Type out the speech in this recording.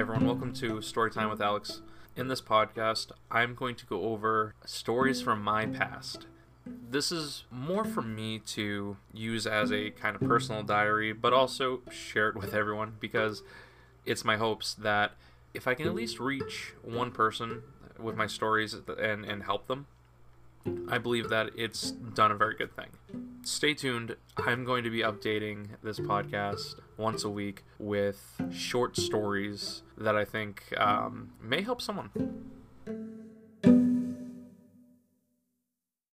Hi, everyone. Welcome to Storytime with Alex. In this podcast, I'm going to go over stories from my past. This is more for me to use as a kind of personal diary, but also share it with everyone because it's my hopes that if I can at least reach one person with my stories and, and help them, I believe that it's done a very good thing. Stay tuned. I'm going to be updating this podcast once a week with short stories that I think um, may help someone.